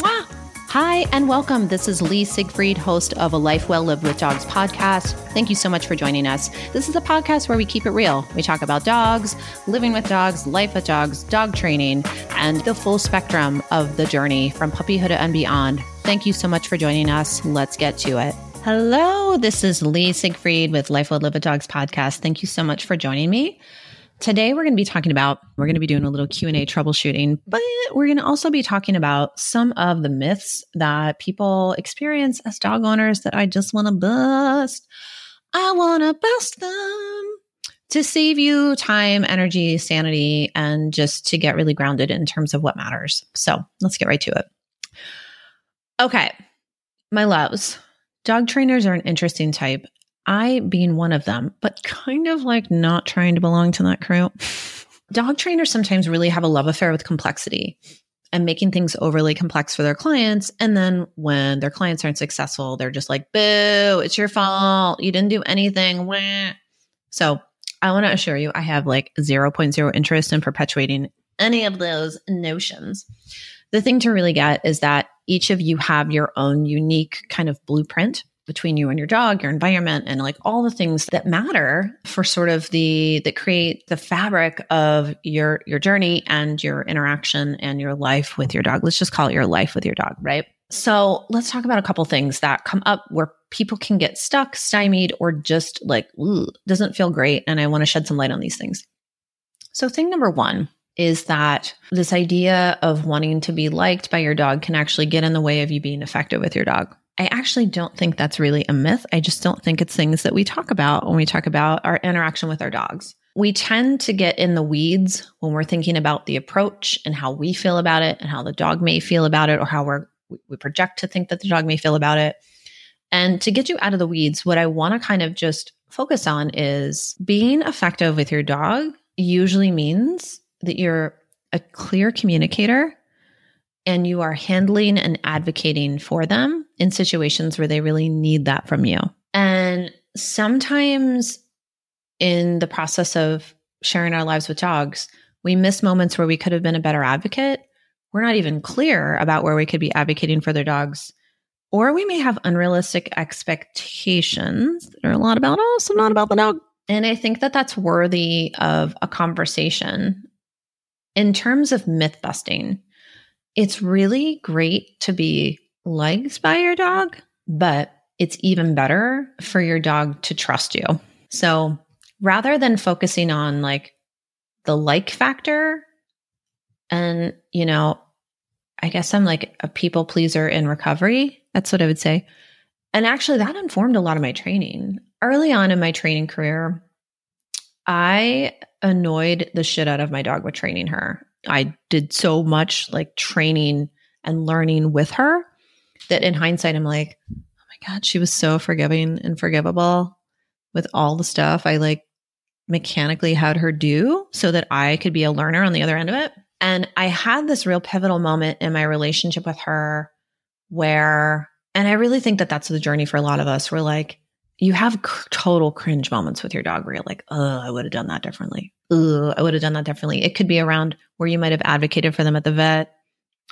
Hi, and welcome. This is Lee Siegfried, host of A Life Well Lived with Dogs podcast. Thank you so much for joining us. This is a podcast where we keep it real. We talk about dogs, living with dogs, life with dogs, dog training, and the full spectrum of the journey from puppyhood and beyond. Thank you so much for joining us. Let's get to it. Hello, this is Lee Siegfried with Life Well Lived with Dogs podcast. Thank you so much for joining me. Today we're going to be talking about we're going to be doing a little Q&A troubleshooting, but we're going to also be talking about some of the myths that people experience as dog owners that I just want to bust. I want to bust them to save you time, energy, sanity and just to get really grounded in terms of what matters. So, let's get right to it. Okay. My loves. Dog trainers are an interesting type I being one of them, but kind of like not trying to belong to that crew. Dog trainers sometimes really have a love affair with complexity and making things overly complex for their clients. And then when their clients aren't successful, they're just like, boo, it's your fault. You didn't do anything. So I want to assure you, I have like 0.0 interest in perpetuating any of those notions. The thing to really get is that each of you have your own unique kind of blueprint between you and your dog, your environment, and like all the things that matter for sort of the that create the fabric of your your journey and your interaction and your life with your dog. Let's just call it your life with your dog, right? So let's talk about a couple things that come up where people can get stuck, stymied, or just like doesn't feel great. And I want to shed some light on these things. So thing number one is that this idea of wanting to be liked by your dog can actually get in the way of you being effective with your dog. I actually don't think that's really a myth. I just don't think it's things that we talk about when we talk about our interaction with our dogs. We tend to get in the weeds when we're thinking about the approach and how we feel about it and how the dog may feel about it or how we're, we project to think that the dog may feel about it. And to get you out of the weeds, what I want to kind of just focus on is being effective with your dog usually means that you're a clear communicator and you are handling and advocating for them in situations where they really need that from you. And sometimes in the process of sharing our lives with dogs, we miss moments where we could have been a better advocate. We're not even clear about where we could be advocating for their dogs. Or we may have unrealistic expectations that are a lot about us and not about the dog. And I think that that's worthy of a conversation. In terms of myth busting, it's really great to be liked by your dog, but it's even better for your dog to trust you. So rather than focusing on like the like factor, and, you know, I guess I'm like a people pleaser in recovery. That's what I would say. And actually, that informed a lot of my training. Early on in my training career, I annoyed the shit out of my dog with training her. I did so much like training and learning with her that in hindsight, I'm like, oh my God, she was so forgiving and forgivable with all the stuff I like mechanically had her do so that I could be a learner on the other end of it. And I had this real pivotal moment in my relationship with her where, and I really think that that's the journey for a lot of us. We're like, you have total cringe moments with your dog where you're like, oh, I would have done that differently. Oh, I would have done that differently. It could be around where you might have advocated for them at the vet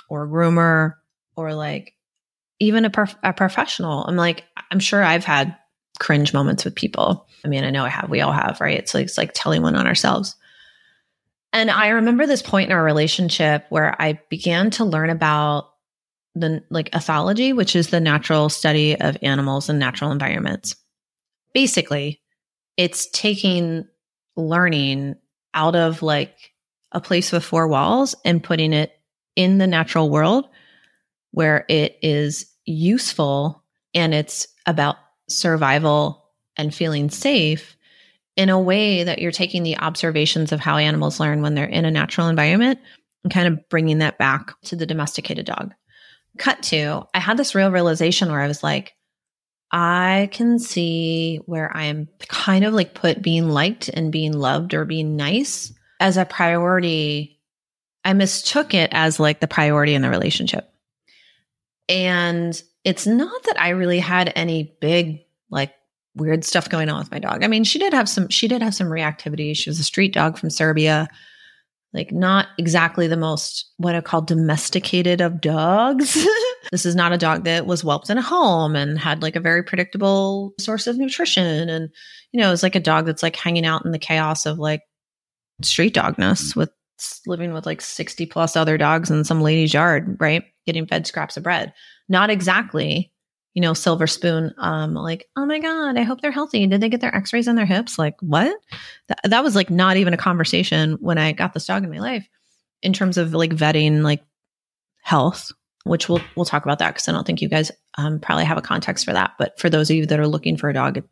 or groomer or like even a, prof- a professional. I'm like, I'm sure I've had cringe moments with people. I mean, I know I have. We all have, right? So it's like telling one on ourselves. And I remember this point in our relationship where I began to learn about the like ethology, which is the natural study of animals and natural environments basically it's taking learning out of like a place with four walls and putting it in the natural world where it is useful and it's about survival and feeling safe in a way that you're taking the observations of how animals learn when they're in a natural environment and kind of bringing that back to the domesticated dog. Cut to, I had this real realization where I was like, I can see where I'm kind of like put being liked and being loved or being nice as a priority. I mistook it as like the priority in the relationship. And it's not that I really had any big, like, weird stuff going on with my dog. I mean, she did have some, she did have some reactivity. She was a street dog from Serbia. like not exactly the most what I call domesticated of dogs. this is not a dog that was whelped in a home and had like a very predictable source of nutrition. And, you know, it's like a dog that's like hanging out in the chaos of like street dogness with living with like 60 plus other dogs in some lady's yard, right? Getting fed scraps of bread. Not exactly, you know, silver spoon. Um, like, oh my God, I hope they're healthy. Did they get their x rays on their hips? Like, what? That, that was like not even a conversation when I got this dog in my life in terms of like vetting like health, which we'll, we'll talk about that because I don't think you guys um, probably have a context for that. But for those of you that are looking for a dog, it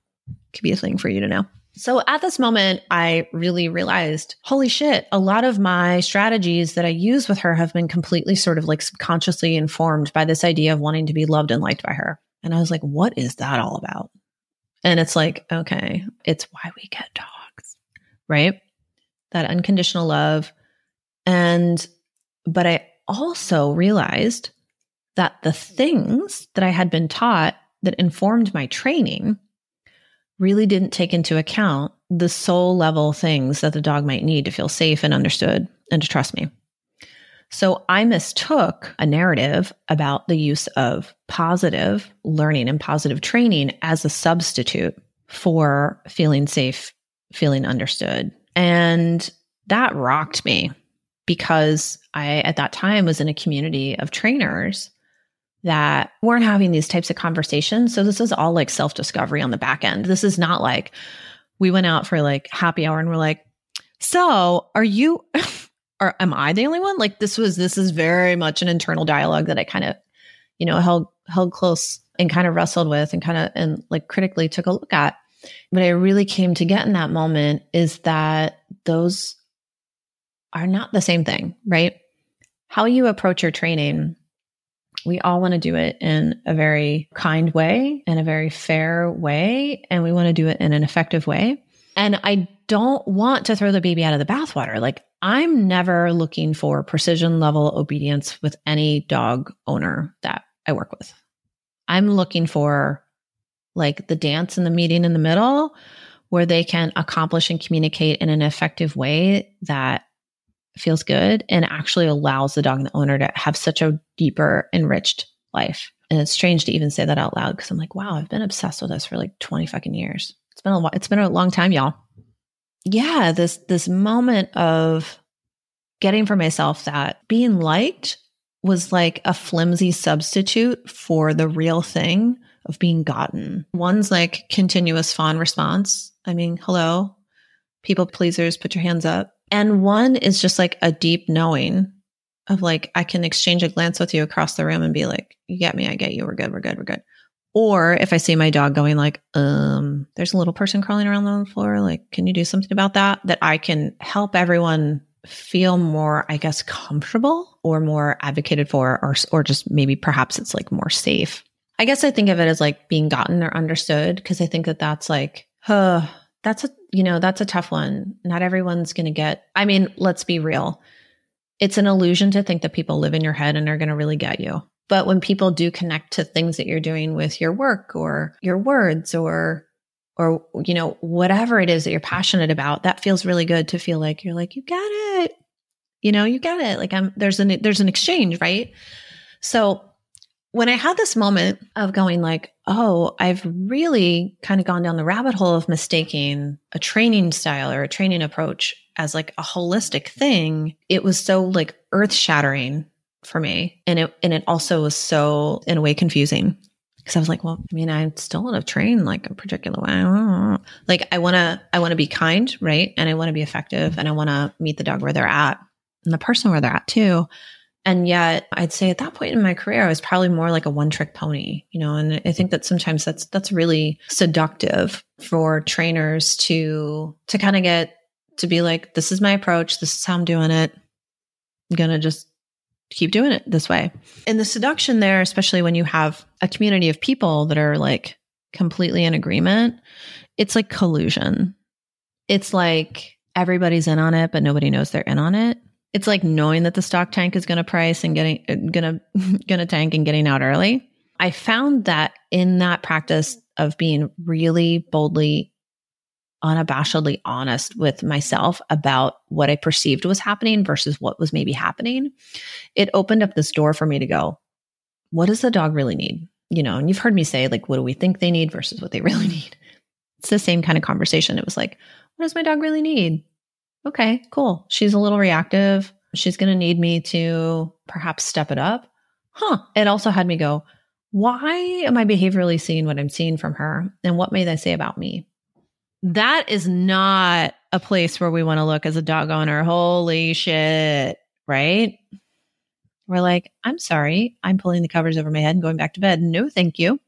could be a thing for you to know. So at this moment, I really realized, holy shit, a lot of my strategies that I use with her have been completely sort of like subconsciously informed by this idea of wanting to be loved and liked by her. And I was like, what is that all about? And it's like, okay, it's why we get dogs, right? That unconditional love. And, but I also realized that the things that I had been taught that informed my training really didn't take into account the soul level things that the dog might need to feel safe and understood and to trust me. So I mistook a narrative about the use of positive learning and positive training as a substitute for feeling safe, feeling understood. And that rocked me because I, at that time, was in a community of trainers that weren't having these types of conversations. So this is all like self discovery on the back end. This is not like we went out for like happy hour and we're like, so are you, or am I the only one? Like this was, this is very much an internal dialogue that I kind of, you know, held, held close and kind of wrestled with and kind of, and like critically took a look at. What I really came to get in that moment is that those are not the same thing, right? How you approach your training we all want to do it in a very kind way, in a very fair way, and we want to do it in an effective way. And I don't want to throw the baby out of the bathwater. Like, I'm never looking for precision level obedience with any dog owner that I work with. I'm looking for like the dance and the meeting in the middle where they can accomplish and communicate in an effective way that feels good and actually allows the dog and the owner to have such a deeper, enriched life. And it's strange to even say that out loud because I'm like, wow, I've been obsessed with this for like 20 fucking years. It's been a it's been a long time, y'all. Yeah, this this moment of getting for myself that being liked was like a flimsy substitute for the real thing of being gotten. One's like continuous fawn response. I mean, hello, people pleasers, put your hands up. And one is just like a deep knowing of like, I can exchange a glance with you across the room and be like, you get me, I get you, we're good, we're good, we're good. Or if I see my dog going like, um, there's a little person crawling around on the floor, like, can you do something about that? That I can help everyone feel more, I guess, comfortable or more advocated for, or, or just maybe perhaps it's like more safe. I guess I think of it as like being gotten or understood because I think that that's like, huh, that's a you know that's a tough one. Not everyone's going to get i mean let's be real. It's an illusion to think that people live in your head and are going to really get you. But when people do connect to things that you're doing with your work or your words or or you know whatever it is that you're passionate about that feels really good to feel like you're like you got it. You know you got it. Like i'm there's an there's an exchange right? So when I had this moment of going like, oh, I've really kind of gone down the rabbit hole of mistaking a training style or a training approach as like a holistic thing, it was so like earth shattering for me. And it and it also was so in a way confusing. Cause I was like, well, I mean, I still want to train like a particular way. Like I wanna I wanna be kind, right? And I want to be effective and I want to meet the dog where they're at and the person where they're at too. And yet I'd say at that point in my career, I was probably more like a one trick pony, you know, and I think that sometimes that's, that's really seductive for trainers to, to kind of get to be like, this is my approach. This is how I'm doing it. I'm going to just keep doing it this way. And the seduction there, especially when you have a community of people that are like completely in agreement, it's like collusion. It's like everybody's in on it, but nobody knows they're in on it it's like knowing that the stock tank is going to price and getting going to going to tank and getting out early. I found that in that practice of being really boldly unabashedly honest with myself about what I perceived was happening versus what was maybe happening, it opened up this door for me to go, what does the dog really need? You know, and you've heard me say, like, what do we think they need versus what they really need? It's the same kind of conversation. It was like, what does my dog really need? Okay, cool. She's a little reactive. She's going to need me to perhaps step it up. Huh. It also had me go, why am I behaviorally seeing what I'm seeing from her? And what may they say about me? That is not a place where we want to look as a dog owner. Holy shit. Right? We're like, I'm sorry. I'm pulling the covers over my head and going back to bed. No, thank you.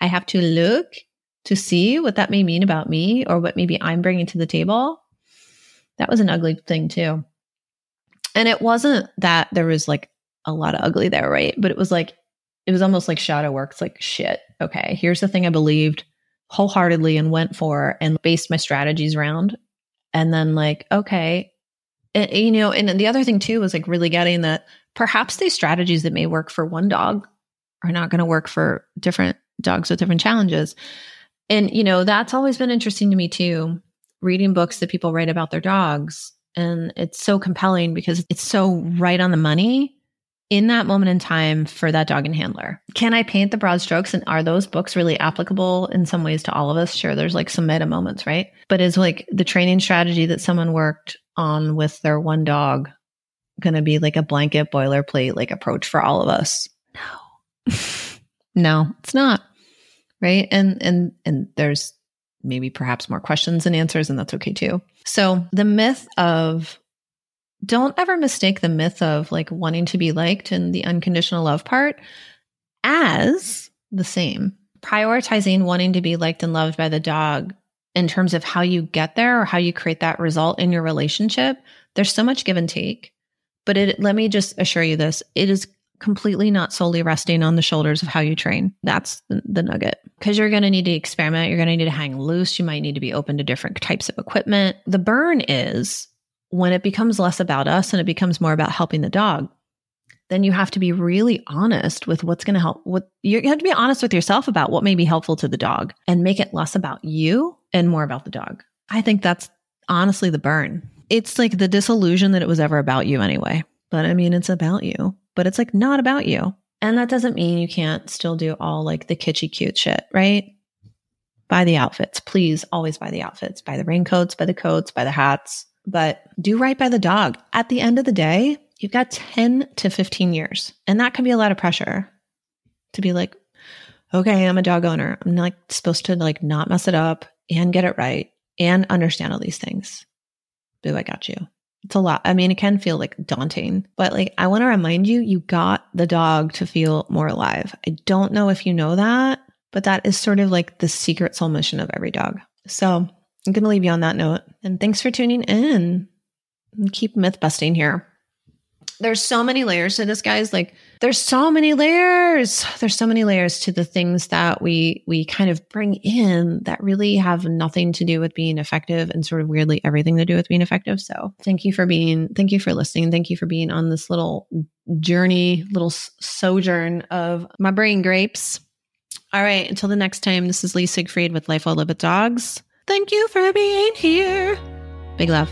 I have to look to see what that may mean about me or what maybe I'm bringing to the table. That was an ugly thing, too. And it wasn't that there was like a lot of ugly there, right? But it was like, it was almost like shadow work. It's like, shit, okay, here's the thing I believed wholeheartedly and went for and based my strategies around. And then, like, okay, and, you know, and the other thing too was like really getting that perhaps these strategies that may work for one dog are not going to work for different dogs with different challenges. And, you know, that's always been interesting to me too, reading books that people write about their dogs. And it's so compelling because it's so right on the money in that moment in time for that dog and handler. Can I paint the broad strokes? And are those books really applicable in some ways to all of us? Sure, there's like some meta moments, right? But is like the training strategy that someone worked on with their one dog going to be like a blanket boilerplate like approach for all of us? No. no, it's not. Right? And and and there's maybe perhaps more questions and answers and that's okay too. So, the myth of don't ever mistake the myth of like wanting to be liked and the unconditional love part as the same. Prioritizing wanting to be liked and loved by the dog in terms of how you get there or how you create that result in your relationship, there's so much give and take. But it, let me just assure you this it is completely not solely resting on the shoulders of how you train. That's the, the nugget. Because you're going to need to experiment. You're going to need to hang loose. You might need to be open to different types of equipment. The burn is when it becomes less about us and it becomes more about helping the dog, then you have to be really honest with what's going to help. What you have to be honest with yourself about what may be helpful to the dog and make it less about you and more about the dog. I think that's honestly the burn. It's like the disillusion that it was ever about you anyway. But I mean, it's about you, but it's like not about you. And that doesn't mean you can't still do all like the kitschy cute shit, right? Buy the outfits. Please always buy the outfits. Buy the raincoats, buy the coats, buy the hats, but do right by the dog. At the end of the day, you've got 10 to 15 years. And that can be a lot of pressure to be like, okay, I'm a dog owner. I'm like supposed to like not mess it up and get it right and understand all these things. Boo, I got you. It's a lot. I mean, it can feel like daunting, but like I want to remind you, you got the dog to feel more alive. I don't know if you know that, but that is sort of like the secret soul mission of every dog. So I'm going to leave you on that note. And thanks for tuning in. Keep myth busting here. There's so many layers to this, guys. Like, there's so many layers. There's so many layers to the things that we we kind of bring in that really have nothing to do with being effective and sort of weirdly everything to do with being effective. So, thank you for being, thank you for listening. Thank you for being on this little journey, little sojourn of my brain grapes. All right, until the next time, this is Lee Siegfried with Life Well Live with Dogs. Thank you for being here. Big love.